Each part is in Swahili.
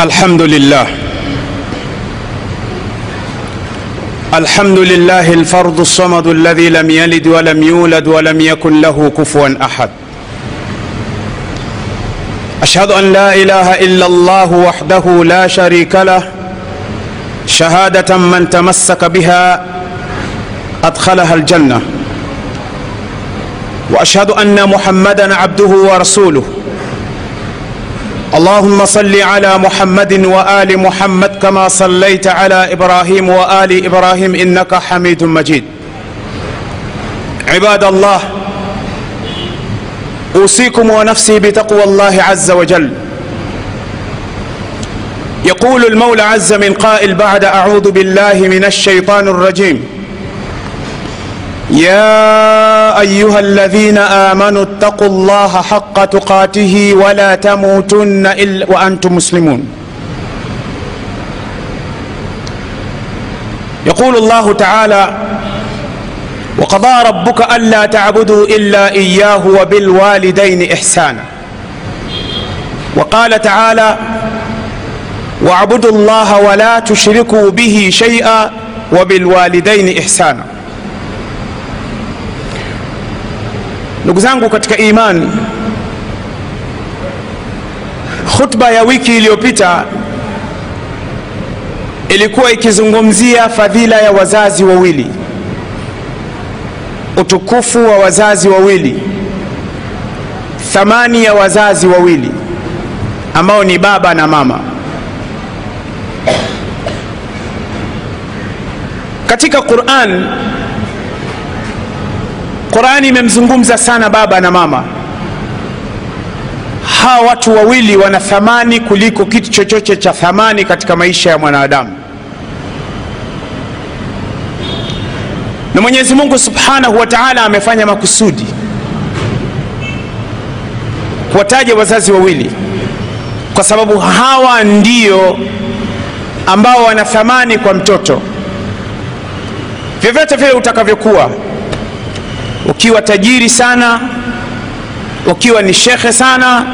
الحمد لله الحمد لله الفرد الصمد الذي لم يلد ولم يولد ولم يكن له كفوا أحد. أشهد أن لا إله إلا الله وحده لا شريك له. شهادة من تمسك بها أدخلها الجنة. وأشهد أن محمدا عبده ورسوله. اللهم صل على محمد وآل محمد كما صليت على إبراهيم وآل إبراهيم إنك حميد مجيد. عباد الله أوصيكم ونفسي بتقوى الله عز وجل. يقول المولى عز من قائل بعد أعوذ بالله من الشيطان الرجيم يا أيها الذين آمنوا اتقوا الله حق تقاته ولا تموتن الا وأنتم مسلمون. يقول الله تعالى وقضى ربك ألا تعبدوا إلا إياه وبالوالدين إحسانا. وقال تعالى واعبدوا الله ولا تشركوا به شيئا وبالوالدين إحسانا. Ndugu zangu katika imani khutba ya wiki iliyopita ilikuwa ikizungumzia fadhila ya wazazi wawili utukufu wa wazazi wawili thamani ya wazazi wawili ambao ni baba na mama. Katika quran qurani imemzungumza sana baba na mama. Hawa watu wawili wana thamani kuliko kitu chochote cha thamani katika maisha ya mwanadamu. Na mwenyezi mungu subhanahu wa taala amefanya makusudi kuwataja wazazi wawili kwa sababu hawa ndio ambao wana thamani kwa mtoto. Vyovyote vile utakavyokuwa ukiwa tajiri sana ukiwa ni shekhe sana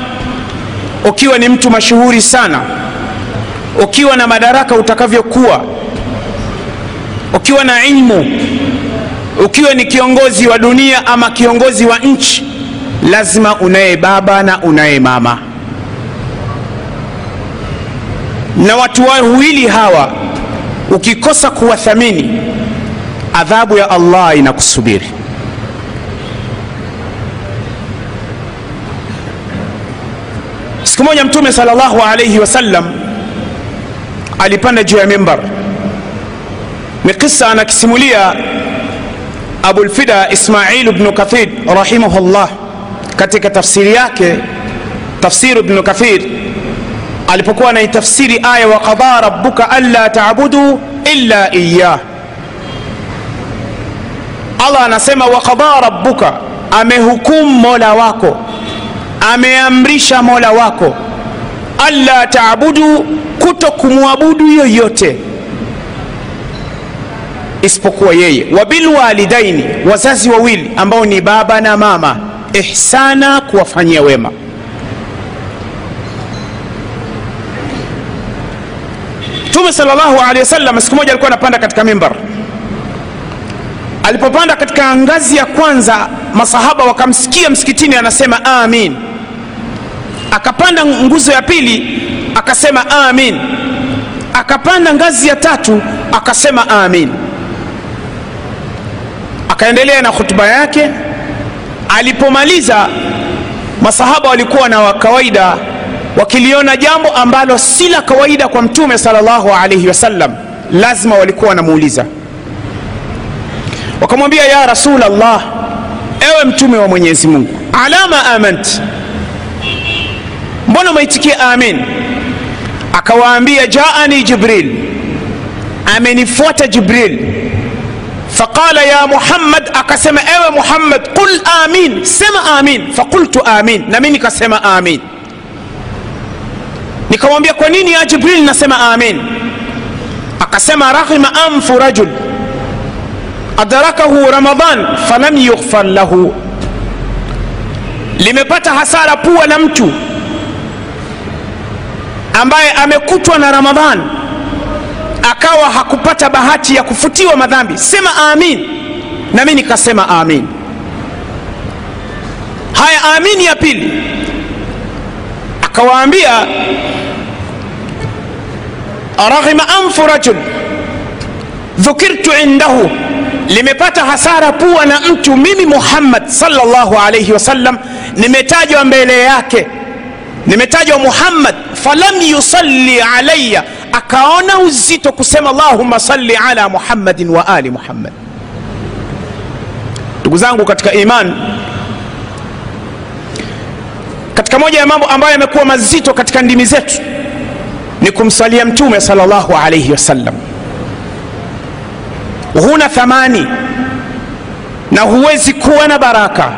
ukiwa ni mtu mashuhuri sana ukiwa na madaraka utakavyokuwa ukiwa na ilmu ukiwa ni kiongozi wa dunia ama kiongozi wa nchi lazima unaye baba na unaye mama. Na watu wawili hawa ukikosa kuwathamini adhabu ya allah inakusubiri siku moja mtume salllahu alaihi wasallam alipanda juu ya mimbar ni kisa anakisimulia abulfida ismail bnu kathir rahimahullah katika tafsiri yake tafsiri bnu kathir alipokuwa anaitafsiri aya wa qadha rabuka anla tabudu illa iyah allah anasema wa qadha rabuka amehukumu mola wako ameamrisha mola wako. Alla taabudu kuto kumwabudu yoyote. Isipokuwa yeye. Wabilwalidaini wazazi wawili ambao ni baba na mama. Ihsana kuwafanyia wema. Mtume salllahu alehi wasallam siku moja alikuwa anapanda katika mimbar. Alipopanda katika ngazi ya kwanza masahaba wakamsikia msikitini anasema amin akapanda nguzo ya pili akasema amin. Akapanda ngazi ya tatu akasema amin. Akaendelea na hutuba yake. Alipomaliza masahaba walikuwa na kawaida wakiliona jambo ambalo si la kawaida kwa mtume salllahu alaihi wasallam lazima walikuwa wanamuuliza. Wakamwambia ya rasul llah ewe mtume wa mwenyezi mungu alama amant mbona umeitikia amin akawaambia jaani jibril amenifuata jibril faqala ya muhammad akasema ewe muhammad qul amin sema amin faqultu amin na mi nikasema amin nikamwambia kwa nini ya jibril nasema amin akasema raghima anfu rajul adrakahu ramadan falam yughfar lahu limepata hasara pua la mtu ambaye amekutwa na ramadhan akawa hakupata bahati ya kufutiwa madhambi. Sema amin. Na mi nikasema amin. Haya amin ya pili. Akawaambia raghima anfu rajul dhukirtu indahu limepata hasara pua na mtu mimi muhammad salllahu alaihi wasallam nimetajwa mbele yake nimetajwa muhammad falam yusalli alaya akaona uzito kusema allahuma salli ala muhammadin wa ali muhammad. Ndugu zangu katika iman katika moja ya mambo ambayo yamekuwa mazito katika ndimi zetu ni kumswalia mtume salllahu alaihi wasallam. Huna thamani na huwezi kuwa na baraka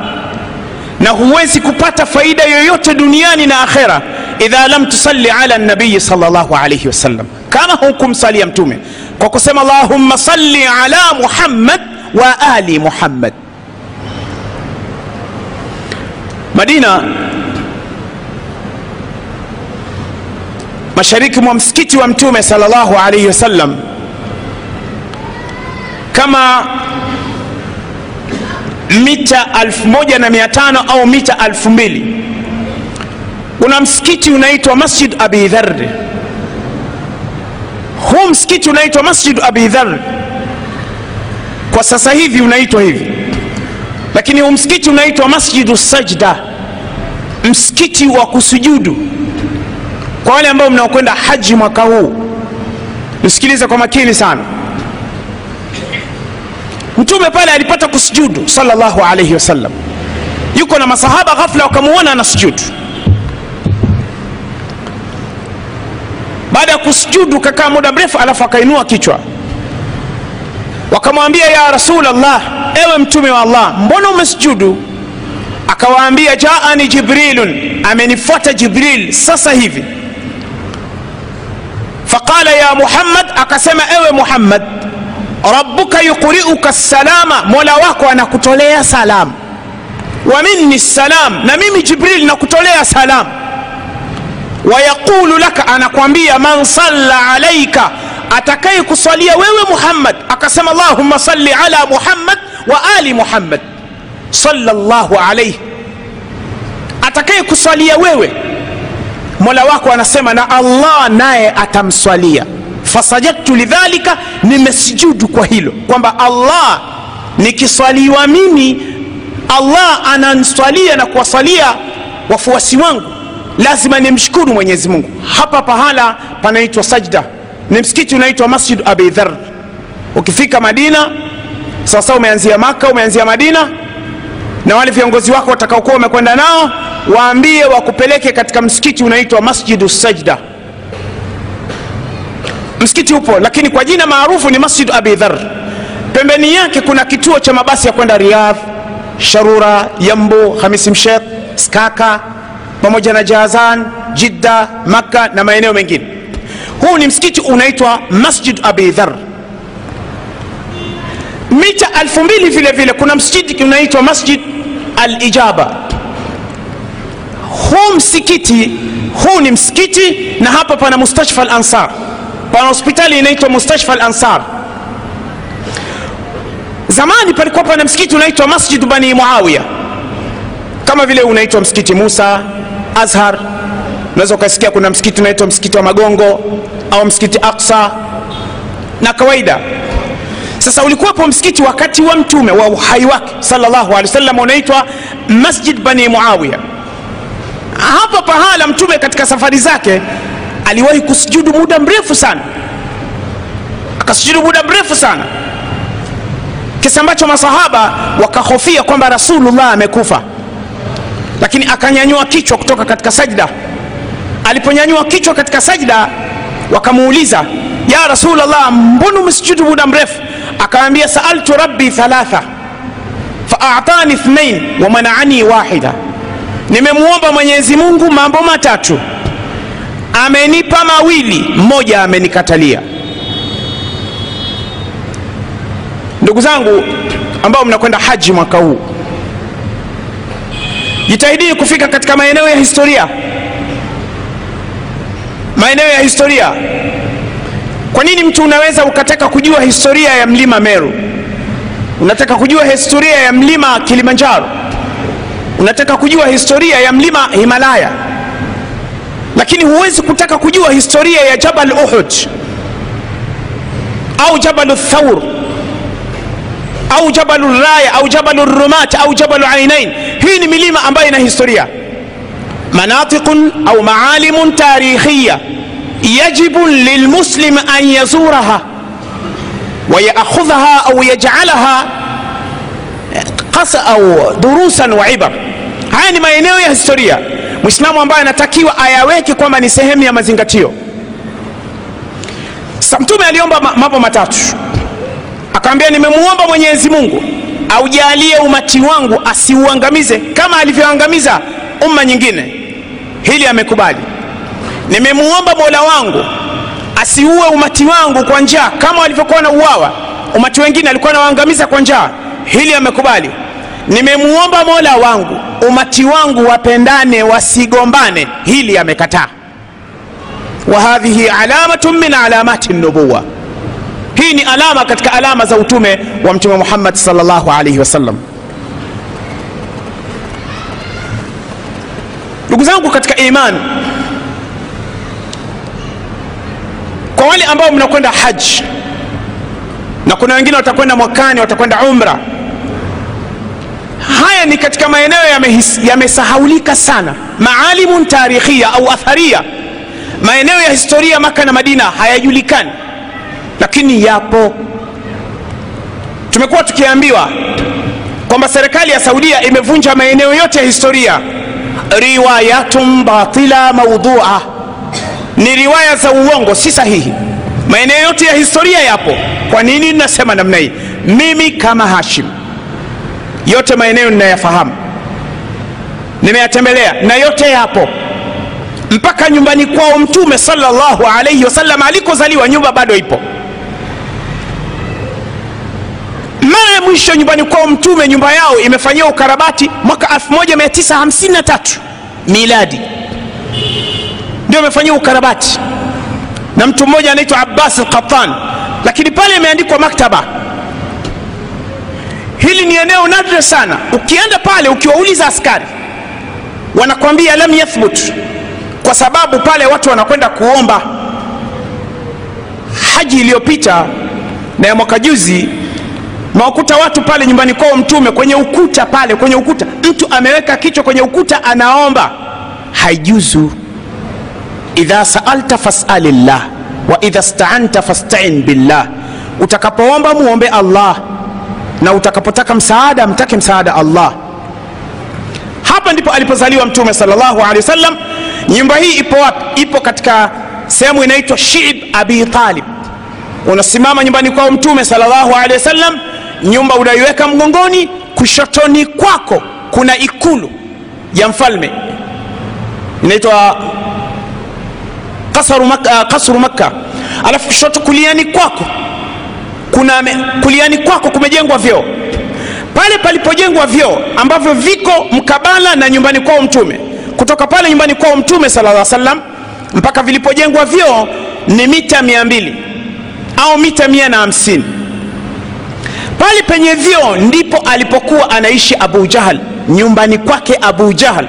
na huwezi kupata faida yoyote duniani na akhera idha lam tusalli ala nabiyi sallallahu alayhi wasallam kama hukumsalia mtume kwa kusema allahumma salli ala muhammad wa ali muhammad. Madina mashariki mwa msikiti wa mtume sallallahu alayhi wasallam kama mita 1500 au mita 2000 kuna msikiti unaitwa masjid abi dhar huu msikiti unaitwa masjid abi dhar kwa sasa hivi unaitwa hivi. Lakini huu msikiti unaitwa masjidu sajda. Msikiti wa kusujudu. Kwa wale ambao mnaokwenda haji mwaka huu nisikilize kwa makini sana. Mtume pale alipata kusujudu salllahu alaihi wasallam. Yuko na masahaba ghafla wakamuona anasujudu baada ya kusujudu kakaa muda mrefu alafu akainua kichwa. Wakamwambia ya rasul allah ewe mtume wa allah mbona umesujudu akawaambia jaani jibrilun amenifuata jibril sasa hivi. Faqala ya muhammad akasema ewe muhammad rabbuka yuqriuka salama mola wako anakutolea salam. Wa minni salam na mimi jibril nakutolea salam wayaqulu laka anakwambia man salla alaika atakaye kuswalia wewe muhammad akasema allahumma salli ala muhammad wa ali muhammad sallallahu alaihi atakaye kuswalia wewe mola wako anasema na allah naye atamswalia. Fasajadtu lidhalika nimesujudu kwa hilo kwamba allah nikiswaliwa mimi allah ananswalia na kuwaswalia wafuasi wangu lazima nimshukuru mwenyezi mungu. Hapa pahala panaitwa sajda. Ni msikiti unaitwa masjid abi dhar ukifika madina sasa umeanzia maka umeanzia madina na wale viongozi wako watakaokuwa wamekwenda nao waambie wakupeleke katika msikiti unaitwa masjidu sajda. Msikiti upo lakini kwa jina maarufu ni masjid abi dhar pembeni yake kuna kituo cha mabasi ya kwenda riyadh sharura yambo hamisi mshekh skaka pamoja na jazan jidda makka na maeneo mengine. Huu ni msikiti unaitwa masjid abi dhar mita elfu vile vile kuna msikiti unaitwa masjid alijaba. Huu msikiti huu ni msikiti na hapa pana mustashfa al pana hospitali inaitwa mustashfa al zamani palikuwa pana msikiti unaitwa masjid bani muawiya. Kama vile unaitwa msikiti musa azhar. Unaweza ukasikia kuna msikiti unaitwa msikiti wa magongo au msikiti aksa na kawaida. Sasa ulikuwapo msikiti wakati wa mtume wa uhai wake sallallahu alaihi wasallam unaitwa masjid bani muawiya. Hapa pahala mtume katika safari zake aliwahi kusujudu muda mrefu sana. Akasujudu muda mrefu sana. Kisa ambacho masahaba wakahofia kwamba rasulullah amekufa lakini akanyanyua kichwa kutoka katika sajda. Aliponyanyua kichwa katika sajda wakamuuliza ya rasulllah mbona umesujudu muda mrefu? Akaambia saaltu rabbi thalatha faatani ithnain wamanaani wahida. Nimemwomba mwenyezi mungu mambo matatu. Amenipa mawili mmoja amenikatalia. Ndugu zangu ambao mnakwenda haji mwaka huu jitahidini kufika katika maeneo ya historia. Maeneo ya historia. Kwa nini mtu unaweza ukataka kujua historia ya mlima meru? Unataka kujua historia ya mlima kilimanjaro? Unataka kujua historia ya mlima himalaya? Lakini huwezi kutaka kujua historia ya jabal uhud au jabal thaur au jabalu raya au jabalu rumat au jabalu ainain hii ni milima ambayo ina historia. Manatiqun au maalimun tarikhiya yajibu lilmuslim an yazuraha wayakhudhaha au yajalaha au durusan wa ibar. Haya ni maeneo ya historia. Mwislamu ambaye anatakiwa ayaweke kwamba ni sehemu ya mazingatio. Sa mtume aliomba mambo matatu. Akawambia nimemwomba mwenyezi mungu aujalie umati wangu asiuangamize kama alivyoangamiza umma nyingine. Hili amekubali. Nimemuomba mola wangu asiue umati wangu kwa njaa kama walivyokuwa na uwawa umati wengine alikuwa nawaangamiza kwa njaa. Hili amekubali. Nimemuomba mola wangu umati wangu wapendane wasigombane. Hili amekataa. Wa hadhihi alamatun min alamati nubuwa hii ni alama katika alama za utume wa mtume muhammad salllahu alaihi wasallam ndugu zangu katika iman kwa wale ambao mnakwenda haji na kuna wengine watakwenda mwakani watakwenda umra haya ni katika maeneo yamesahaulika ya sana. Maalimun tarikhia au atharia maeneo ya historia maka na madina hayajulikani lakini yapo. Tumekuwa tukiambiwa kwamba serikali ya saudia imevunja maeneo yote ya historia. Riwayatun batila maudhua ni riwaya za uongo si sahihi. Maeneo yote ya historia yapo. Kwa nini nasema namna hii? Mimi kama hashim yote maeneo ninayafahamu nimeyatembelea na yote yapo. Mpaka nyumbani kwao mtume sallallahu alayhi wasallam alikozaliwa nyumba bado ipo mara ya mwisho nyumbani kwao mtume nyumba yao imefanyiwa ukarabati mwaka 1953 miladi. Ndio imefanyiwa ukarabati. Na mtu mmoja anaitwa abbas alqatan lakini pale imeandikwa maktaba. Hili ni eneo nadra sana. Ukienda pale ukiwauliza askari wanakwambia lam yathbut. Kwa sababu pale watu wanakwenda kuomba. Haji iliyopita na ya mwaka juzi mawakuta watu pale nyumbani kwao mtume kwenye ukuta pale kwenye ukuta. Mtu ameweka kichwa kwenye ukuta anaomba. Haijuzu. Idha saalta fasalillah wa idha staanta fastain billah. Utakapoomba muombe allah na utakapotaka msaada mtake msaada allah. Hapa ndipo alipozaliwa mtume salllahu alehi wasallam nyumba hii ipo wapi? Ipo katika sehemu inaitwa shib abi talib. Unasimama nyumbani kwao mtume salllahu alehi wasallam nyumba unaiweka mgongoni kushotoni kwako kuna ikulu ya mfalme. Inaitwa kasru makka, kasru makka. Alafu kushoto kuliani kwako kuna kuliani kwako kumejengwa vyoo. Pale palipojengwa vyoo ambavyo viko mkabala na nyumbani kwao mtume. Kutoka pale nyumbani kwao mtume sala salam mpaka vilipojengwa vyoo ni mita mia mbili au mita mia na hamsini pale penye vyoo ndipo alipokuwa anaishi abu jahal nyumbani kwake abu jahal.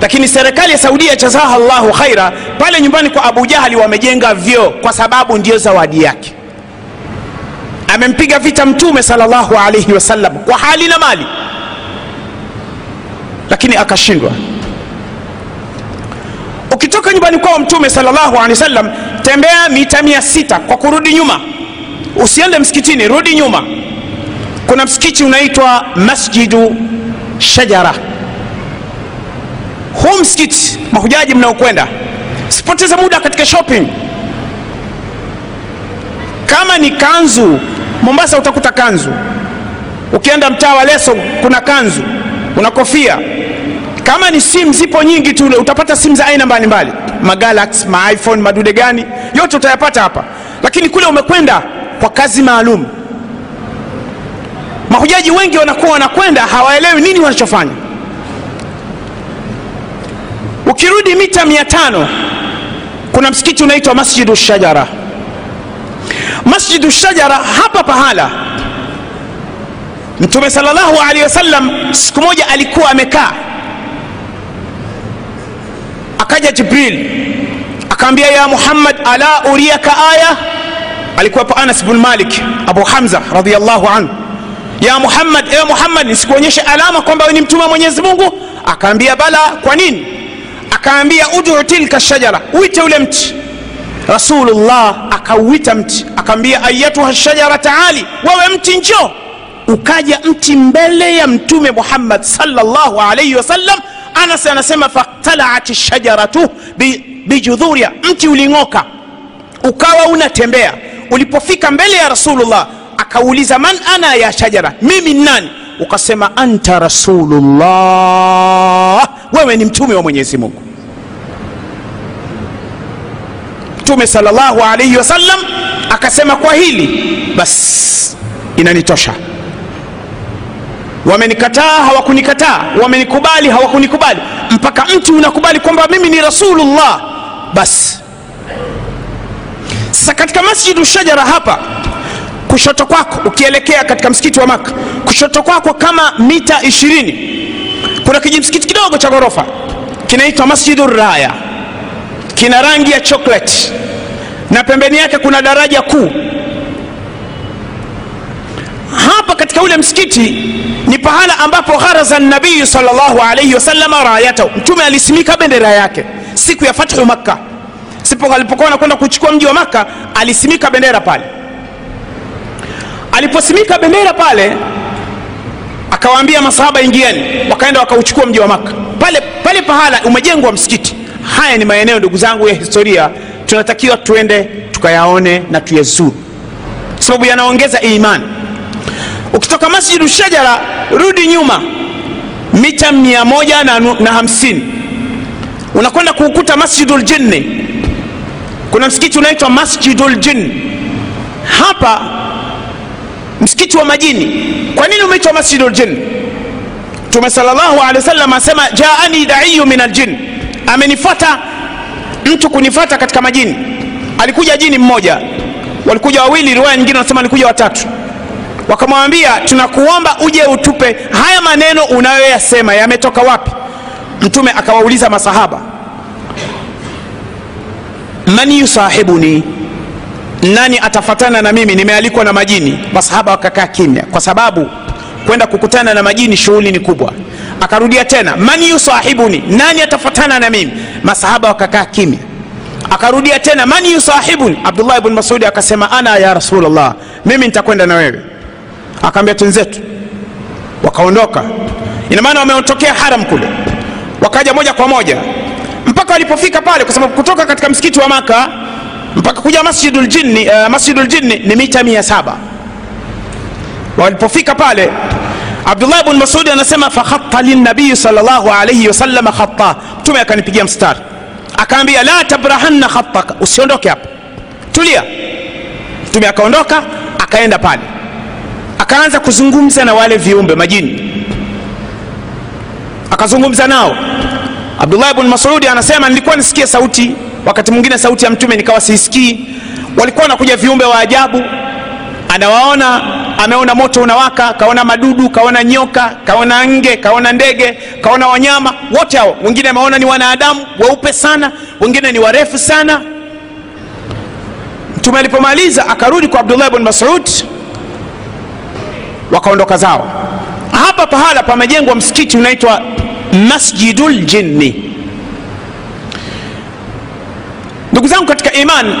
Lakini serikali ya saudia jazaha llahu khaira pale nyumbani kwa abu jahali wamejenga vyoo kwa sababu ndiyo zawadi yake. Amempiga vita mtume sallallahu alaihi wasallam kwa hali na mali. Lakini akashindwa. Ukitoka nyumbani kwao mtume sallallahu alehi wasallam tembea mita mia sita kwa kurudi nyuma. Usiende msikitini rudi nyuma kuna msikiti unaitwa masjidu shajara. Huu msikiti mahujaji mnaokwenda sipoteze muda katika shopping. Kama ni kanzu mombasa utakuta kanzu. Ukienda mtaa wa leso kuna kanzu unakofia kama ni simu zipo nyingi tu utapata simu za aina mbalimbali. Magalax maiphone madude gani yote utayapata hapa. Lakini kule umekwenda kwa kazi maalum mahujaji wengi wanakuwa wanakwenda hawaelewi nini wanachofanya. Ukirudi mita mia tano kuna msikiti unaitwa masjidu shajara. Masjidu shajara hapa pahala mtume salllahu alehi wasallam siku moja alikuwa amekaa. Akaja jibril akaambia ya muhammad ala uriaka aya? Alikuwapo anas bnu malik abu hamza radiallahu anhu ya muhammad ewe muhammad nisikuonyeshe alama kwamba we ni mtume wa mwenyezi mungu? Akaambia bala kwa nini? Akaambia udu tilka shajara uite ule mti. Rasulullah akauita mti. Akaambia ayatuha shajara taali wewe mti njoo. Ukaja mti mbele ya mtume muhammad salllahu alaihi wasallam anas anasema faktalaat shajaratu bijudhuria mti uling'oka. Ukawa unatembea. Ulipofika mbele ya rasulullah akauliza man ana ya shajara? Mimi nani? Ukasema anta rasulullah. Wewe ni mtume wa mwenyezi mungu. Mtume salllahu alaihi wasallam akasema kwa hili basi inanitosha. Wamenikataa hawakunikataa. Wamenikubali hawakunikubali. Mpaka mtu unakubali kwamba mimi ni rasulullah. Basi sasa katika masjidu shajara hapa kushoto kwako ukielekea katika msikiti wa maka kushoto kwako kama mita ishirini. Kuna kijimsikiti kidogo cha ghorofa kinaitwa masjidu raya. Kina rangi ya chocolate. Na pembeni yake kuna daraja kuu. Hapa katika ule msikiti ni pahala ambapo gharaza nabiyu salllahu alaihi wasalama rayatahu mtume alisimika bendera yake siku ya fathu makka. Sipo alipokuwa anakwenda kuchukua mji wa makka alisimika bendera pale aliposimika bendera pale akawaambia masahaba ingieni. Wakaenda wakauchukua mji wa maka pale pale pahala umejengwa msikiti. Haya ni maeneo ndugu zangu ya historia. Tunatakiwa tuende tukayaone na tuyazuru sababu yanaongeza imani. Ukitoka masjidu shajara rudi nyuma. Mita mia moja na, na hamsini. Unakwenda kuukuta masjidu ljinni kuna msikiti unaitwa masjidu ljinni hapa msikiti wa majini kwa nini umeitwa masjidu ljin mtume salllahu alehi wasallam asema jaani daiyu min aljin amenifata mtu kunifata katika majini. Alikuja jini mmoja. Walikuja wawili riwaya nyingine wanasema alikuja watatu. Wakamwambia tunakuomba uje utupe haya maneno unayoyasema yametoka wapi? Mtume akawauliza masahaba man yusahibuni nani atafatana na mimi? Nimealikwa na majini. Masahaba wakakaa kimya. Kwa sababu kwenda kukutana na majini shughuli ni kubwa. Akarudia tena man yusahibuni? Nani atafatana na mimi? Masahaba wakakaa kimya. Akarudia tena man yusahibuni? Abdullah ibn masudi akasema ana ya rasulllah mimi nitakwenda na wewe. Akaambia twenzetu. Wakaondoka. Ina maana wameotokea haram kule. Wakaja moja kwa moja. Mpaka walipofika pale kwa sababu kutoka katika msikiti wa maka mpaka kuja masjidul jinni uh, masjidul jinni ni mita mia saba. Walipofika pale abdullah bn masudi anasema fakhatta linabii salllahu alaihi wasalama khata mtume akanipigia mstari. Akaambia la tabrahanna khataka usiondoke hapa tulia. Mtume akaondoka akaenda pale. Akaanza kuzungumza na wale viumbe majini. Akazungumza nao. Abdullah bn masudi anasema nilikuwa nisikie sauti wakati mwingine sauti ya mtume nikawa siisikii. Walikuwa wanakuja viumbe wa ajabu. Anawaona ameona moto unawaka kaona madudu kaona nyoka kaona nge kaona ndege kaona wanyama. Wote hao. Wengine ameona ni wanadamu weupe sana. Wengine ni warefu sana. Mtume alipomaliza akarudi kwa abdullah bn masud wakaondoka zao. Hapa pahala pamejengwa msikiti unaitwa masjidul ljinni ndugu zangu katika iman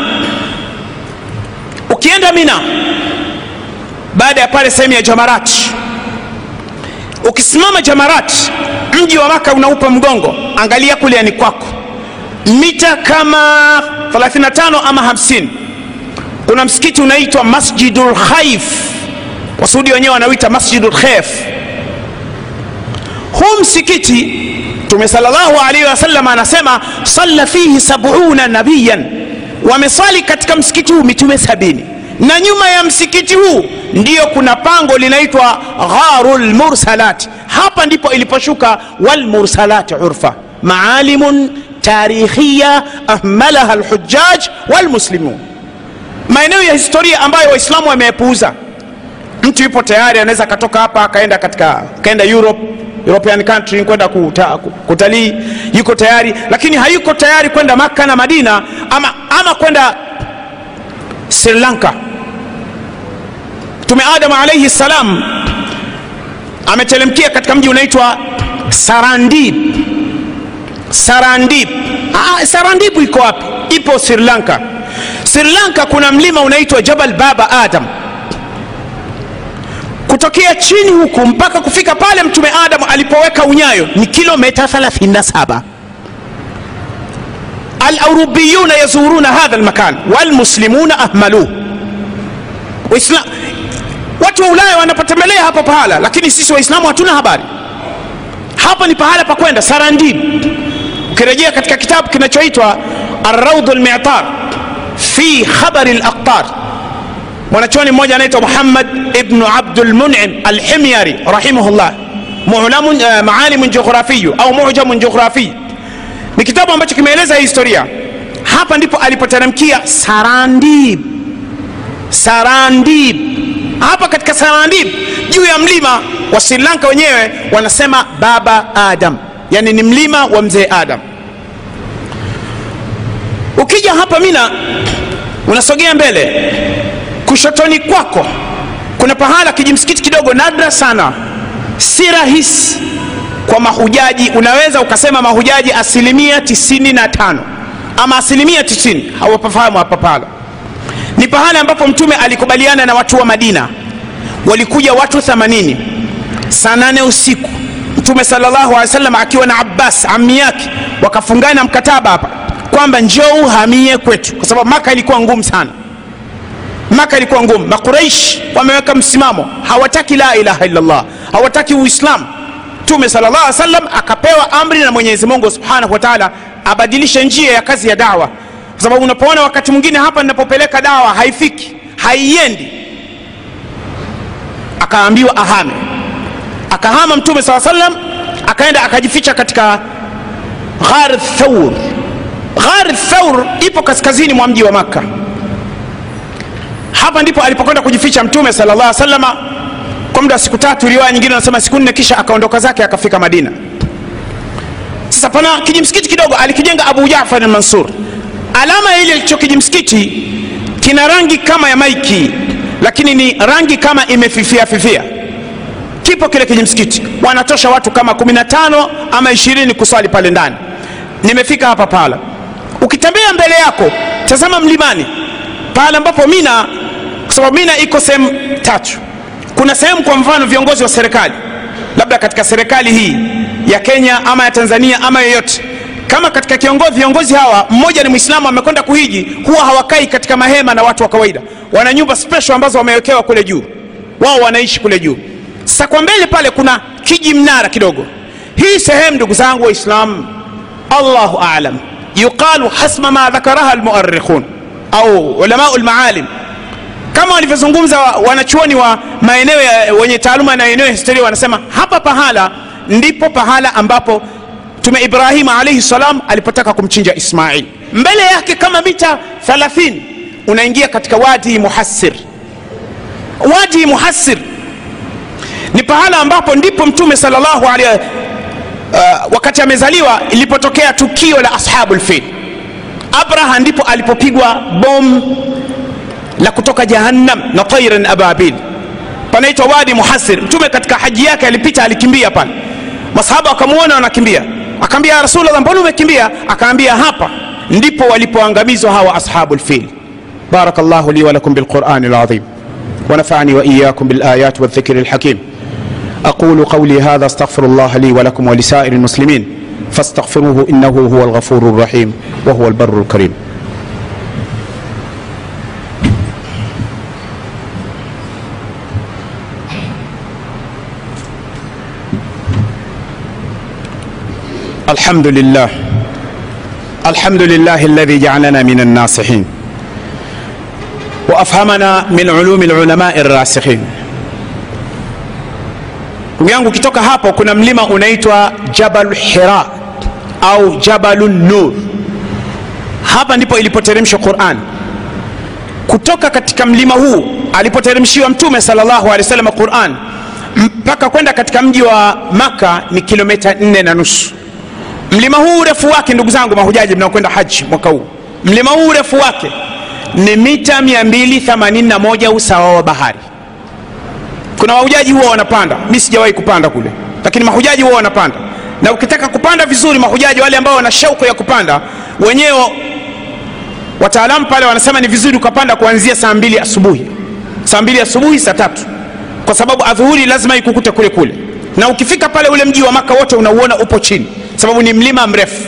ukienda mina baada ya pale sehemu ya jamarati ukisimama jamarati mji wa maka unaupa mgongo. Angalia kuliani kwako. Mita kama 35 ama 50 kuna msikiti unaitwa masjidul wasudi wenyewe wanauita masjidul khaif. Huu msikiti mtume salllahu alaihi wasallam anasema salla fihi sabuna nabiyan wameswali katika msikiti huu mitume sabini. Na nyuma ya msikiti huu ndiyo kuna pango linaitwa gharu lmursalat hapa ndipo iliposhuka walmursalati urfa. Maalimun tarikhiya ahmalaha lhujaj walmuslimun maeneo ya historia ambayo waislamu wameyapuuza. Mtu yupo tayari anaweza akatoka hapa akaenda katika akaenda europe european country kwenda kuta, kutalii yuko tayari lakini hayuko tayari kwenda maka na madina ama, ama kwenda sri lanka. Mtume adamu alaihi salam ametelemkia katika mji unaitwa sarandib. Sarandib. Ah, sarandibu iko wapi? Ipo sri lanka. Sri lanka kuna mlima unaitwa jabal baba adam kutokea chini huku mpaka kufika pale mtume adamu alipoweka unyayo ni kilomita 37 alaurubiyuna yazuruna hadha lmakan walmuslimuna ahmaluh watu wa ulaya wanapotembelea hapa pahala lakini sisi waislamu hatuna habari. Hapa ni pahala pa kwenda sarandib ukirejea katika kitabu kinachoitwa arraudhu lmitar fi khabari laqtar mwanachuoni mmoja anaitwa muhammad ibnu abdulmunim alhimyari rahimahullah. Uh, maalimun jiografiyu au mujamun jughrafiy ni kitabu ambacho kimeeleza historia. Hapa ndipo alipoteremkia sarandib. Sarandib. Hapa katika sarandib juu ya mlima wa sri lanka wenyewe wanasema baba adam. Yani ni mlima wa mzee adam. Ukija hapa mina unasogea mbele kushotoni kwako kuna pahala kijimsikiti kidogo nadra sana. Si rahisi kwa mahujaji. Unaweza ukasema mahujaji asilimia 95 ama asilimia 90 hawapafahamu hapa pahala ni pahala ambapo mtume alikubaliana na watu wa madina. Walikuja watu 80 saa nane usiku mtume salllahu alehi wasallam akiwa na abbas ami yake wakafungana mkataba hapa kwamba njoo uhamie kwetu. Kwa sababu maka ilikuwa ngumu sana maka ilikuwa ngumu. Makuraish wameweka msimamo. Hawataki la ilaha illallah. Hawataki uislamu mtume sala llah salam akapewa amri na mwenyezi mungu subhanahu wa taala abadilishe njia ya kazi ya dawa. Kwa sababu unapoona wakati mwingine hapa ninapopeleka dawa haifiki haiendi. Akaambiwa ahame. Akahama mtume saa salam akaenda akajificha katika ghar thaur ghar thaur ipo kaskazini mwa mji wa makka hapa ndipo alipokwenda kujificha mtume sala llah salama kwa muda wa siku tatu riwaya nyingine anasema siku nne kisha akaondoka zake akafika madina. Sasa pana kijimsikiti kidogo alikijenga abu jafar almansur. Alama ile licho kijimsikiti kina rangi kama ya maiki lakini ni rangi kama imefifia fifia. Kipo kile kijimsikiti. Wanatosha watu kama 15 ama 20 kuswali pale ndani. Nimefika hapa pala. Ukitembea mbele yako tazama mlimani. Pale ambapo mina sababu mina iko sehemu tatu. Kuna sehemu kwa mfano viongozi wa serikali labda katika serikali hii ya kenya ama ya tanzania ama yoyote. Kama katika kiongozi viongozi hawa mmoja ni mwislamu amekwenda kuhiji huwa hawakai katika mahema na watu wa kawaida. Wana nyumba special ambazo wamewekewa kule juu. Wao wanaishi kule juu. Sasa kwa mbele pale kuna kiji mnara kidogo. Hii sehemu ndugu zangu waislamu allahu alam yuqalu hasma ma dhakaraha almuarikhun au ulamau lmaalim kama walivyozungumza wanachuoni wa maeneo wenye taaluma na eneo ya historia wanasema hapa pahala ndipo pahala ambapo mtume ibrahim alaihi salam alipotaka kumchinja ismail. Mbele yake kama mita 30 unaingia katika wadi muhassir. Wadi muhassir ni pahala ambapo ndipo mtume salllahu uh, wakati amezaliwa ilipotokea tukio la ashabu lfil abraha ndipo alipopigwa bomu la kutoka jahannam na tairan ababil panaitwa wadi muhasir mtume katika haji yake alipita alikimbia pale masahaba wakamwona wanakimbia akaambia rasulllah mbona umekimbia akaambia hapa ndipo walipoangamizwa hawa ashabu lfil بارك الله لي ولكم بالقرآن العظيم ونفعني وإياكم بالآيات والذكر الحكيم أقول قولي هذا استغفر الله لي ولكم ولسائر المسلمين فاستغفروه إنه هو الغفور الرحيم وهو البر الكريم الحمد لله الحمد لله الذي جعلنا من الناصحين وافهمنا من علوم العلماء الراسخين ndugu yangu ukitoka hapo kuna mlima unaitwa jabal hira au jabalu nur hapa ndipo ilipoteremshwa quran kutoka katika mlima huu alipoteremshiwa mtume salllahu alehi wasallam quran mpaka kwenda katika mji wa maka ni kilomita nne na nusu mlima huu urefu wake ndugu zangu mahujaji mnaokwenda haji mwaka huu. Mlima huu urefu wake ni mita 281 usawa wa bahari. Kuna mahujaji huwa wanapanda. Mi sijawahi kupanda kule lakini mahujaji huwa wanapanda. Na ukitaka kupanda vizuri mahujaji wale ambao wana shauku ya kupanda wenyewe wataalamu pale wanasema ni vizuri ukapanda kuanzia saa mbili asubuhi. Saa mbili asubuhi saa tatu. Kwa sababu adhuhuri lazima ikukute kule kule. Na ukifika pale ule mji wa maka wote unauona upo chini sababu ni mlima mrefu.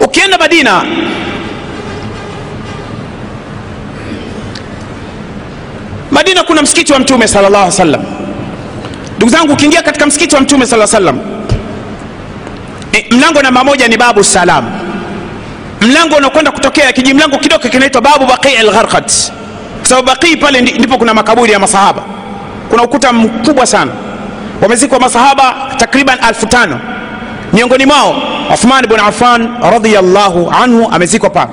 Ukienda madina madina kuna msikiti wa mtume sala llahu salam ndugu zangu ukiingia katika msikiti wa mtume sala salam e, mlango namba moja ni babu salam. Mlango unakwenda kutokea kiji mlango kidogo kinaitwa babu baqii lgharqad kwa sababu baqii pale ndipo kuna makaburi ya masahaba. Kuna ukuta mkubwa sana wamezikwa masahaba takriban alfu tano. Miongoni mwao uthman bn affan radiallahu anhu amezikwa pale.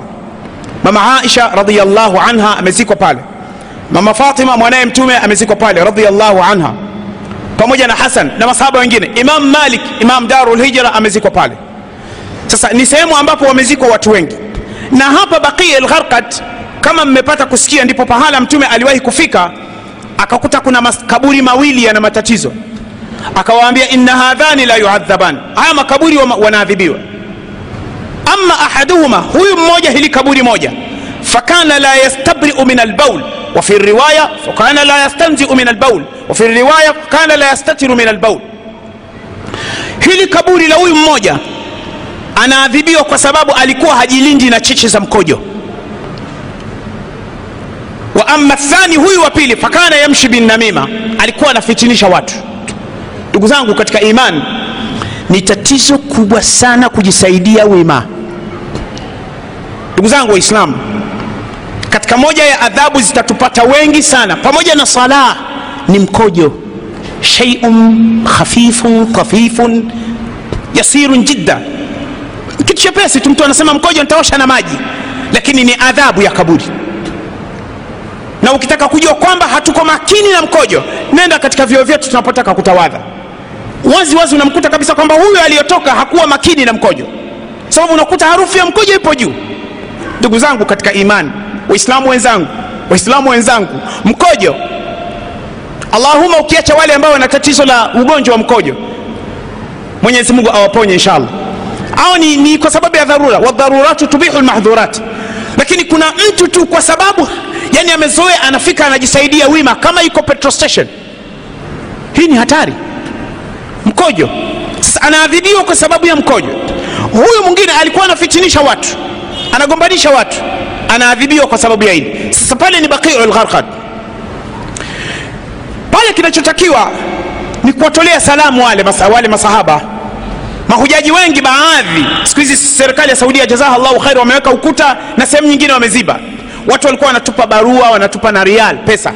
Mama aisha radiallahu anha amezikwa pale. Mama fatima mwanaye mtume amezikwa pale radiallahu anha. Pamoja na hasan na masahaba wengine imam malik imam daru lhijra amezikwa pale. Sasa ni sehemu ambapo wamezikwa watu wengi. Na hapa baqia lgharqad kama mmepata kusikia ndipo pahala mtume aliwahi kufika akakuta kuna makaburi mawili yana matatizo akawaambia inna hadhani la yuadhaban haya makaburi wanaadhibiwa ama ahaduhuma huyu mmoja hili kaburi moja fakana la yastabriu min albaul وفي الرواية فكان لا يستنزئ من البول وفي الرواية كان لا يستتر من البول hili kaburi la huyu mmoja anaadhibiwa kwa sababu alikuwa hajilindi na chichi za mkojo wa ama thani huyu wa pili fakana yamshi binnamima alikuwa anafitinisha watu ndugu zangu katika imani ni tatizo kubwa sana kujisaidia wema. Ndugu zangu waislamu katika moja ya adhabu zitatupata wengi sana pamoja na sala ni mkojo. Sheiun khafifun khafifun yasirun jidda. Kitu chepesi tu mtu anasema mkojo nitaosha na maji lakini ni adhabu ya kaburi. Na ukitaka kujua kwamba hatuko makini na mkojo nenda katika vyoo vyetu tunapotaka kutawadha wazi wazi unamkuta kabisa kwamba huyu aliyotoka hakuwa makini na mkojo. Sababu unakuta harufu ya mkojo ipo juu. Ndugu zangu katika imani waislamu wenzangu waislamu wenzangu mkojo. Allahuma ukiacha wale ambao wana tatizo la ugonjwa wa mkojo mwenyezi mungu awaponye inshallah. Au ni, ni kwa sababu ya dharura. Wadharuratu tubihu lmahdhurat lakini kuna mtu tu kwa sababu yani amezoea anafika anajisaidia wima kama iko petrol station. Hii ni hatari mkojo. Sasa anaadhibiwa kwa sababu ya mkojo. Huyu mwingine alikuwa anafitinisha watu anagombanisha watu anaadhibiwa kwa sababu ya hili. Sasa pale ni baqiul gharqad, pale kinachotakiwa ni kuwatolea salamu wale, masa, wale masahaba. Mahujaji wengi baadhi siku hizi serikali ya saudia jazaha llahu khair wameweka ukuta na sehemu nyingine wameziba. Watu walikuwa wanatupa barua wanatupa na rial pesa.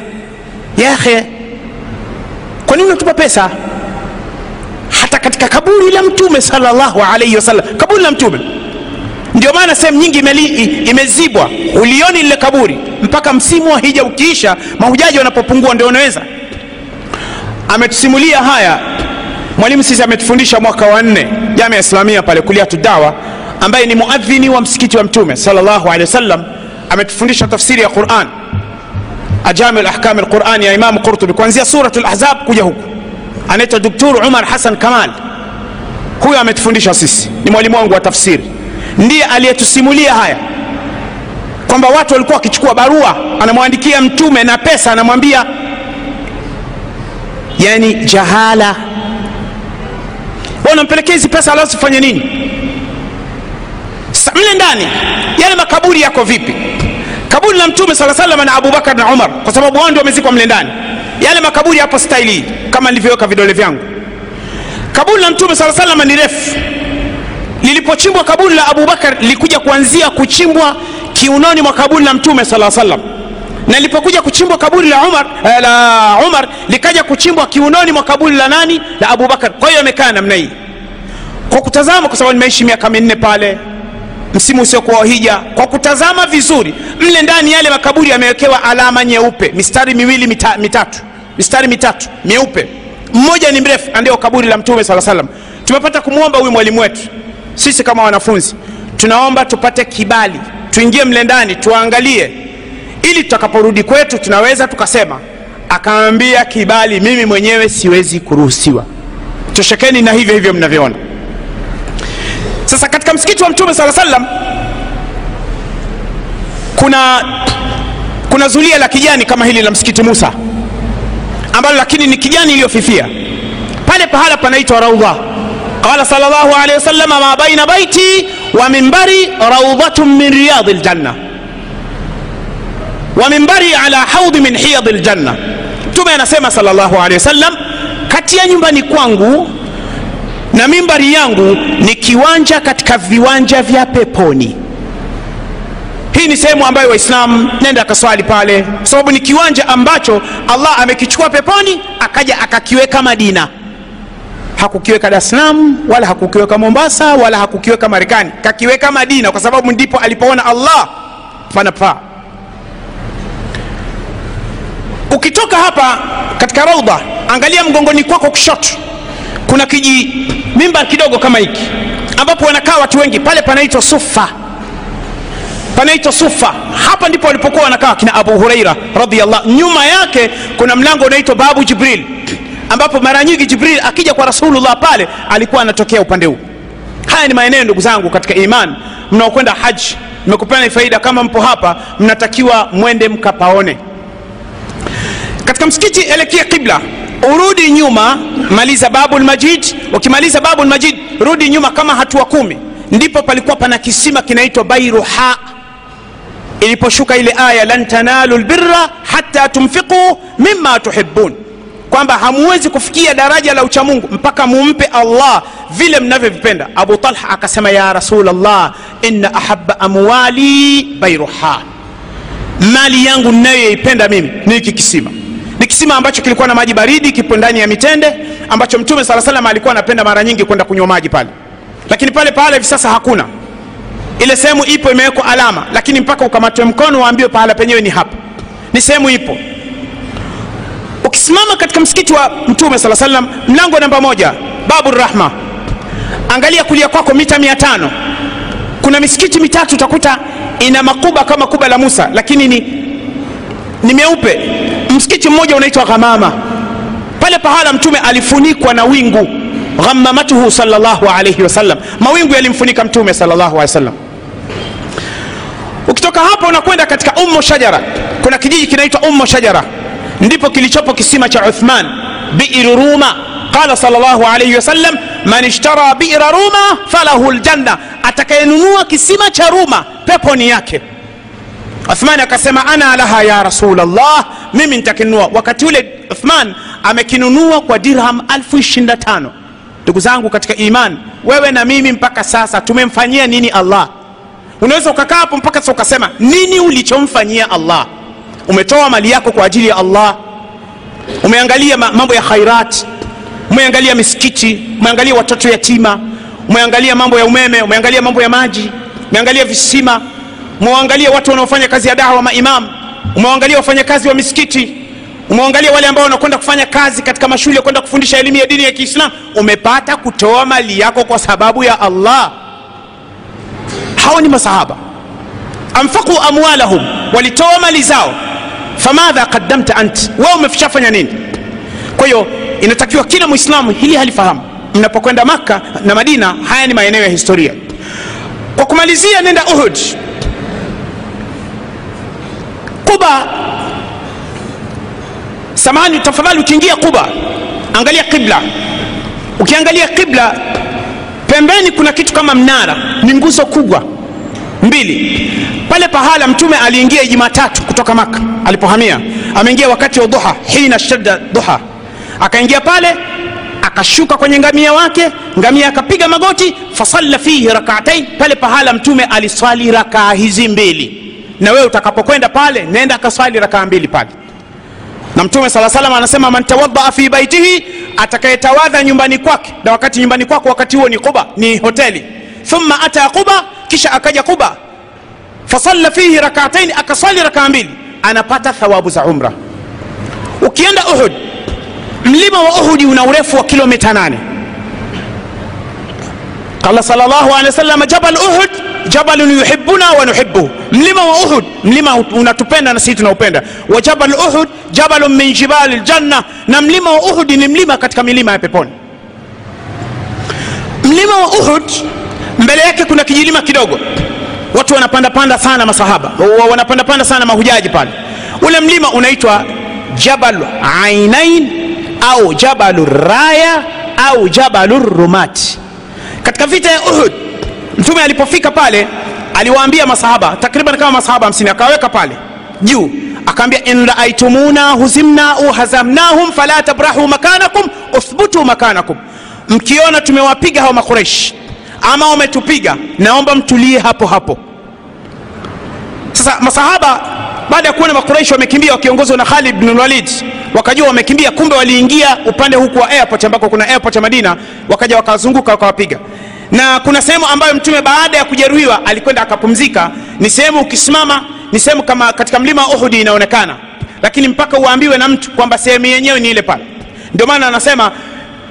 Yahe kwa nini unatupa pesa hata katika kaburi la mtume sallallahu alaihi wasallam. Kaburi la mtume. Ndio maana sehemu nyingi imezibwa. Ulioni lile kaburi mpaka msimu wa hija ukiisha mahujaji wanapopungua ndio unaweza ametusimulia haya mwalimu sisi ametufundisha mwaka wa nne jamia islamia pale kuliatu dawa ambaye ni muadhini wa msikiti wa mtume salllahu alehi wasallam. Ametufundisha tafsiri ya quran. Ajami lahkami lqurani ya imamu qurtubi kuanzia surat lahzab kuja huku anaitwa doktor umar hasan kamal. Huyo ametufundisha sisi. Ni mwalimu wangu wa tafsiri. Ndiye aliyetusimulia haya. Kwamba watu walikuwa wakichukua barua anamwandikia mtume na pesa anamwambia yani jahala. Wanampelekea hizi pesa alazifanye nini? Sasa mle ndani yale makaburi yako vipi? Kaburi la mtume saa salam na abubakar na umar kwa sababu wao ndio wamezikwa mle ndani yale makaburi hapo staili kama nilivyoweka vidole vyangu. Kaburi la mtume saa salama ni refu. Lilipochimbwa kaburi la abubakar lilikuja kuanzia kuchimbwa kiunoni mwa kaburi la mtume saa salam na lilipokuja kuchimbwa kaburi la umar, eh, la umar likaja kuchimbwa kiunoni mwa kaburi la nani? La abubakar kwa hiyo amekaa namna hii. Kwa kutazama kwa sababu nimeishi miaka minne pale msimu usiokuwa wa hija kwa kutazama vizuri mle ndani yale makaburi yamewekewa alama nyeupe mistari miwili mita, mitatu mistari mitatu myeupe mmoja ni mrefu andio kaburi la mtume saa salam tumepata kumwomba huyu mwalimu wetu. Sisi kama wanafunzi tunaomba tupate kibali tuingie mle ndani tuangalie. Ili tutakaporudi kwetu tunaweza tukasema akaambia kibali mimi mwenyewe siwezi kuruhusiwa. Toshekeni na hivyo hivyo mnavyoona. Sasa katika msikiti wa mtume saa salam kuna kuna zulia la kijani kama hili la msikiti musa ambalo lakini ni kijani iliyofifia. Pale pahala panaitwa raudha. Qala salllahu alehi wasalama ma baina baiti wa mimbari raudhatun min riyadi ljanna wa mimbari ala haudhi min hiyadi ljanna mtume anasema salllahu alehi wasallam kati ya nyumbani kwangu na mimbari yangu ni kiwanja katika viwanja vya peponi hii ni sehemu ambayo waislamu nenda akaswali pale sababu ni kiwanja ambacho allah amekichukua peponi akaja akakiweka madina. Hakukiweka dar wala hakukiweka mombasa wala hakukiweka marekani. Kakiweka madina kwa sababu ndipo alipoona allah. Panapaa ukitoka hapa katika raudha angalia mgongoni kwako kushoto. Kuna kiji mimbar kidogo kama hiki ambapo wanakaa watu wengi. Pale panaitwa sufa panaitwa sufa. Hapa ndipo walipokuwa wanakaa kina abu huraira radiallah nyuma yake kuna mlango unaitwa babu jibril ambapo mara nyingi jibril akija kwa rasulullah pale alikuwa anatokea upande huu. Haya ni maeneo ndugu zangu katika iman. Mnaokwenda haji nimekupeni faida. Kama mpo hapa mnatakiwa mwende mkapaone. Katika msikiti elekea qibla urudi nyuma maliza babu ukimaliza babu rudi nyuma kama hatua kumi. Ndipo palikuwa pana kisima kinaitwa bairuha iliposhuka ile aya lan tanalu lbirra hata tunfiquu mima tuhibun kwamba hamuwezi kufikia daraja la uchamungu mpaka mumpe allah vile mnavyovipenda. Abu talha akasema ya rasulllah inna ahaba amwali bairuha mali yangu ninayoipenda mimi ni hiki kisima. Ni kisima ambacho kilikuwa na maji baridi kipo ndani ya mitende ambacho mtume saa salam alikuwa anapenda mara nyingi kwenda kunywa maji pale. Lakini pale pale hivi sasa hakuna ile sehemu ipo imewekwa alama lakini mpaka ukamatwe mkono waambiwe pahala penyewe ni hapa. Ni sehemu ipo. Ukisimama katika msikiti wa mtume saa salam mlango namba moja babu rahma. Angalia kulia kwako mita mia tano. Kuna misikiti mitatu utakuta ina makuba kama kuba la musa lakini ni, ni meupe. Msikiti mmoja unaitwa ghamama. Pale pahala mtume alifunikwa na wingu. Ghamamatuhu salllahu alaihi wasallam mawingu yalimfunika mtume salllahu alehi wasallam ukitoka hapo unakwenda katika ummu shajara. Kuna kijiji kinaitwa ummu shajara. Ndipo kilichopo kisima cha uthman. Biru ruma. Qala salllahu alaihi wasallam man ishtara bira ruma falahu ljanna atakayenunua kisima cha ruma peponi yake. Uthman akasema ana laha ya rasulllah mimi nitakinunua. Wakati ule uthman amekinunua kwa dirham 25 ndugu zangu katika iman wewe na mimi mpaka sasa tumemfanyia nini allah unaweza ukakaa hapo mpaka sasa ukasema nini ulichomfanyia allah? Umetoa mali yako kwa ajili ya allah. Umeangalia mambo ya khairat. Umeangalia misikiti. Umeangalia watoto yatima. Umeangalia mambo ya umeme. Umeangalia mambo ya maji. Umeangalia visima. Umewaangalia watu wanaofanya kazi ya dawa maimam. Umewaangalia wafanyakazi wa misikiti. Umeangalia wale ambao wanakwenda kufanya kazi katika mashule kwenda kufundisha elimu ya dini ya kiislam umepata kutoa mali yako kwa sababu ya allah hao ni masahaba. Anfaqu amwalahum walitoa mali zao. Famadha qaddamta ant wewe umeshafanya nini? Kwa hiyo inatakiwa kila mwislamu hili halifahamu. Mnapokwenda makka na madina haya ni maeneo ya historia. Kwa kumalizia nenda uhud. Quba samahani tafadhali ukiingia quba angalia qibla. Ukiangalia qibla pembeni kuna kitu kama mnara ni nguzo kubwa. Mbili pale pahala mtume aliingia jumatatu kutoka maka alipohamia ameingia wakati wa duha hina shadda duha akaingia pale akashuka kwenye ngamia wake ngamia akapiga magoti fasalla fihi rakaatain pale pahala mtume aliswali rakaa hizi mbili. Na wewe utakapokwenda pale nenda akaswali rakaa mbili pale na mtume saa salam anasema man tawadaa fi baitihi atakayetawadha nyumbani kwake na wakati nyumbani kwako wakati huo ni quba ni hoteli. Thumma ata quba kisha akaja quba. Fasalla fihi rakataini akaswali rakaa mbili. Anapata thawabu za umra. Ukienda uhud mlima wa uhudi una urefu wa kilomita 8 qala salllahu alehi wa sallam jabal uhud jabalun yuhibbuna wa nuhibbuhu mlima wa uhud mlima unatupenda na sisi tunaupenda. Wa jabal uhud jabalun min jibali ljanna na mlima wa uhud ni mlima katika milima ya peponi. Mlima wa uhud mbele yake kuna kijilima kidogo. Watu wanapandapanda sana masahaba. Wanapandapanda sana mahujaji pale. Ule mlima unaitwa Jabal ainain au jabalu raya au jabalu rumati katika vita ya uhud mtume alipofika pale aliwaambia masahaba takriban kama masahaba hamsini akaweka pale juu akaambia in raaitumuna huzimnau au hazamnahum fala tabrahu makanakum uthbutu makanakum. Mkiona tumewapiga hawa makureshi ama wametupiga naomba mtulie hapo hapo. Sasa masahaba baada ya kuona makureishi wamekimbia wakiongozwa na khalid walid wakajua wamekimbia kumbe waliingia upande huku wa airport ambako kuna airport ya madina wakaja wakazunguka wakawapiga na kuna sehemu ambayo mtume baada ya kujeruhiwa alikwenda akapumzika. Ni sehemu ukisimama ni sehemu kama katika mlima wa uhudi inaonekana. Lakini mpaka uambiwe na mtu kwamba sehemu yenyewe ni ile pale. Ndio maana anasema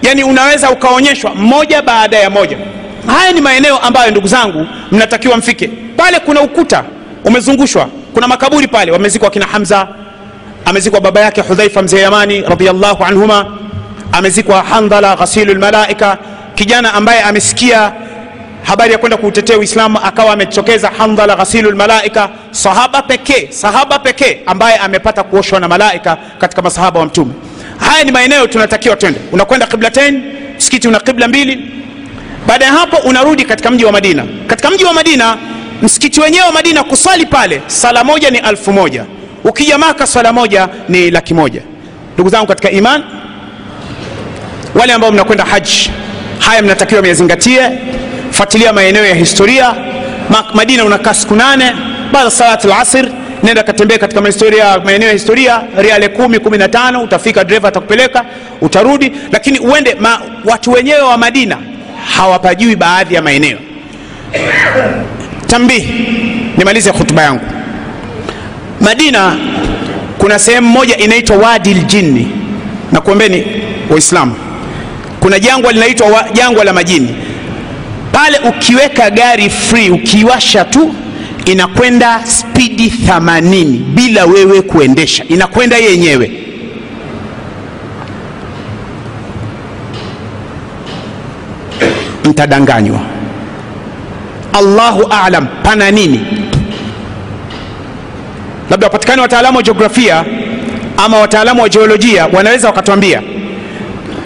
yani unaweza ukaonyeshwa moja baada ya moja. Haya ni maeneo ambayo ndugu zangu mnatakiwa mfike. Pale kuna ukuta umezungushwa. Kuna makaburi pale. Wamezikwa kina hamza amezikwa baba yake hudhaifa mzee yamani radiallahu anhuma amezikwa handhala ghasilu lmalaika kijana ambaye amesikia habari ya kwenda kuutetea uislamu akawa ametokeza handhala ghasilu lmalaika sahaba pekee sahaba pekee ambaye amepata kuoshwa na malaika katika masahaba wa mtume. Haya ni maeneo tunatakiwa twende. Unakwenda qiblatain msikiti una qibla mbili. Baada ya hapo unarudi katika mji wa madina. Katika mji wa madina msikiti wenyewe wa madina kusali pale sala moja ni alfu moja. Ukija maka sala moja ni laki moja. Ndugu zangu katika iman wale ambao mnakwenda haji haya mnatakiwa myazingatie. Fuatilia maeneo ya historia. Madina unakaa siku nane baada salat lasir nenda katembea katika mahistoria maeneo ya historia riale kumi kumi na tano utafika dreva atakupeleka utarudi. Lakini uende ma, watu wenyewe wa madina hawapajui baadhi ya maeneo. Tambihi nimalize hutuba yangu. Madina kuna sehemu moja inaitwa wadi ljinni na kuombeni waislamu kuna jangwa linaitwa jangwa la majini. Pale ukiweka gari free ukiwasha tu inakwenda spidi 80 bila wewe kuendesha. Inakwenda yenyewe. Mtadanganywa. Allahu alam. Pana nini? Labda wapatikani wataalamu wa jiografia ama wataalamu wa jiolojia wanaweza wakatuambia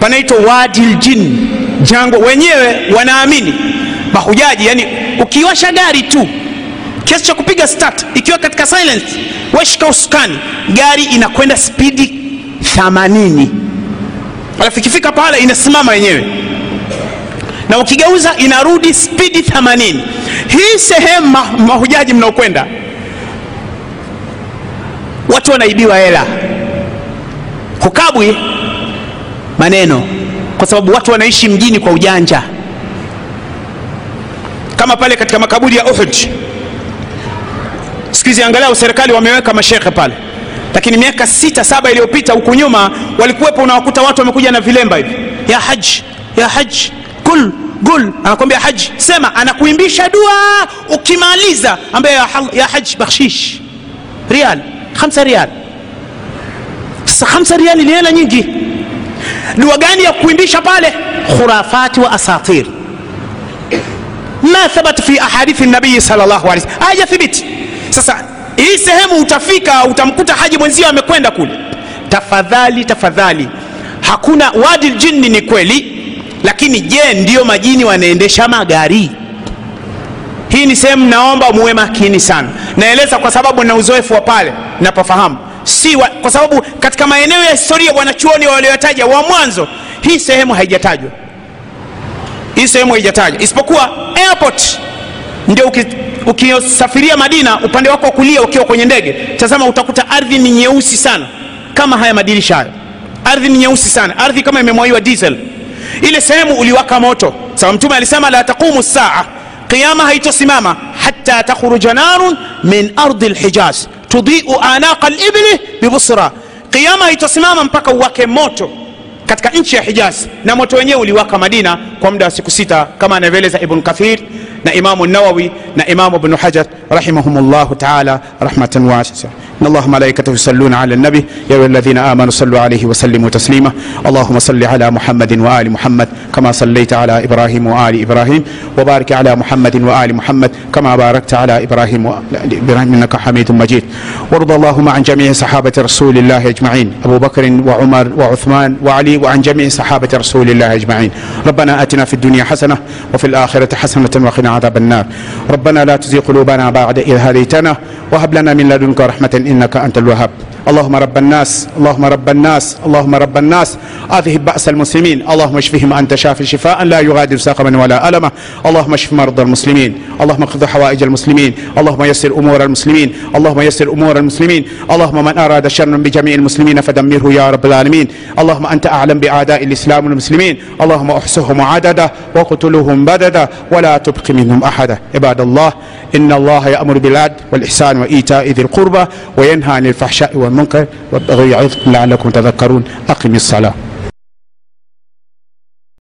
panaitwa wadil jin jangwa. Wenyewe wanaamini mahujaji yani ukiwasha gari tu kiasi cha kupiga start ikiwa katika silence weshika usukani gari inakwenda spidi 80 alafu ikifika pale inasimama yenyewe. Na ukigeuza inarudi spidi 80 hii sehemu ma, mahujaji mnaokwenda watu wanaibiwa hela. Hukabwi maneno kwa sababu watu wanaishi mjini kwa ujanja. Kama pale katika makaburi ya uhud. Siku angalau serikali wameweka mashekhe pale. Lakini miaka sita saba iliyopita huku nyuma walikuwepo unawakuta watu wamekuja na vilemba hivi. Ya haji ya haji kul gul. Anakwambia haji sema anakuimbisha dua ukimaliza. Ambaye ya, haji bakshish. Rial khamsa rial sasa khamsa rial ni hela nyingi dua gani ya kuimbisha pale? Khurafati wa asatir. Ma thabat fi ahadithi nabii sallallahu alaihi wasallam hajathibiti sasa hii sehemu utafika utamkuta haji mwenzio amekwenda kule. Tafadhali tafadhali. Hakuna wadi ljinni ni kweli lakini je ndiyo majini wanaendesha magari? Hii ni sehemu naomba muwe makini sana. Naeleza kwa sababu na uzoefu wa pale napofahamu si wa, kwa sababu katika maeneo ya historia wanachuoni waliotaja wa mwanzo hii sehemu haijatajwa. Hii sehemu haijatajwa. Isipokuwa airport ndio ukisafiria madina upande wako wa kulia ukiwa kwenye ndege tazama utakuta ardhi ni nyeusi sana kama haya madirisha hayo. Ardhi ni nyeusi sana. Ardhi kama imemwaiwa diesel. Ile sehemu uliwaka moto. Sawa mtume alisema la taqumu saa. Qiama haitosimama. Hata takhruja narun min ardi lhijaz tudiu anaqa libli bibusra. Qiyama haitosimama mpaka uwake moto katika nchi ya hijaz na moto wenyewe uliwaka madina kwa muda wa siku sita kama anavyoeleza ibn kathir na imamu nawawi na imamu ibnu hajar rahimahumllahu taala rahmatan wasia إن الله ملائكته يصلون على النبي. يا أيها الذين آمنوا صلوا عليه وسلموا تسليما. اللهم صل على محمد وآل محمد كما صليت على إبراهيم وآل إبراهيم. وبارك على محمد وآل محمد كما باركت على إبراهيم وآل إبراهيم إنك حميد مجيد. وارض اللهم عن جميع صحابة رسول الله أجمعين. أبو بكر وعمر وعثمان وعلي وعن جميع صحابة رسول الله أجمعين. ربنا آتنا في الدنيا حسنة وفي الآخرة حسنة وقنا عذاب النار. ربنا لا تزغ قلوبنا بعد إذ هديتنا وهب لنا من لدنك رحمة innaka antal wahhab اللهم رب الناس اللهم رب الناس اللهم رب الناس. اذهب بأس المسلمين. اللهم اشفهم أنت شافي شفاء لا يغادر سقما ولا ألما. اللهم اشف مرضى المسلمين. اللهم اقض حوائج المسلمين. اللهم يسر أمور المسلمين. اللهم يسر أمور المسلمين. اللهم من أراد شرا بجميع المسلمين فدمره يا رب العالمين. اللهم أنت أعلم بأعداء الإسلام والمسلمين اللهم أحصهم عددا وقتلهم بددا. ولا تبق منهم أحدا. عباد الله إن الله يأمر بالعدل والإحسان وإيتاء ذي القربى وينهى عن الفحشاء والمنكر. والبغي يعظكم لعلكم تذكرون. أقم الصلاة.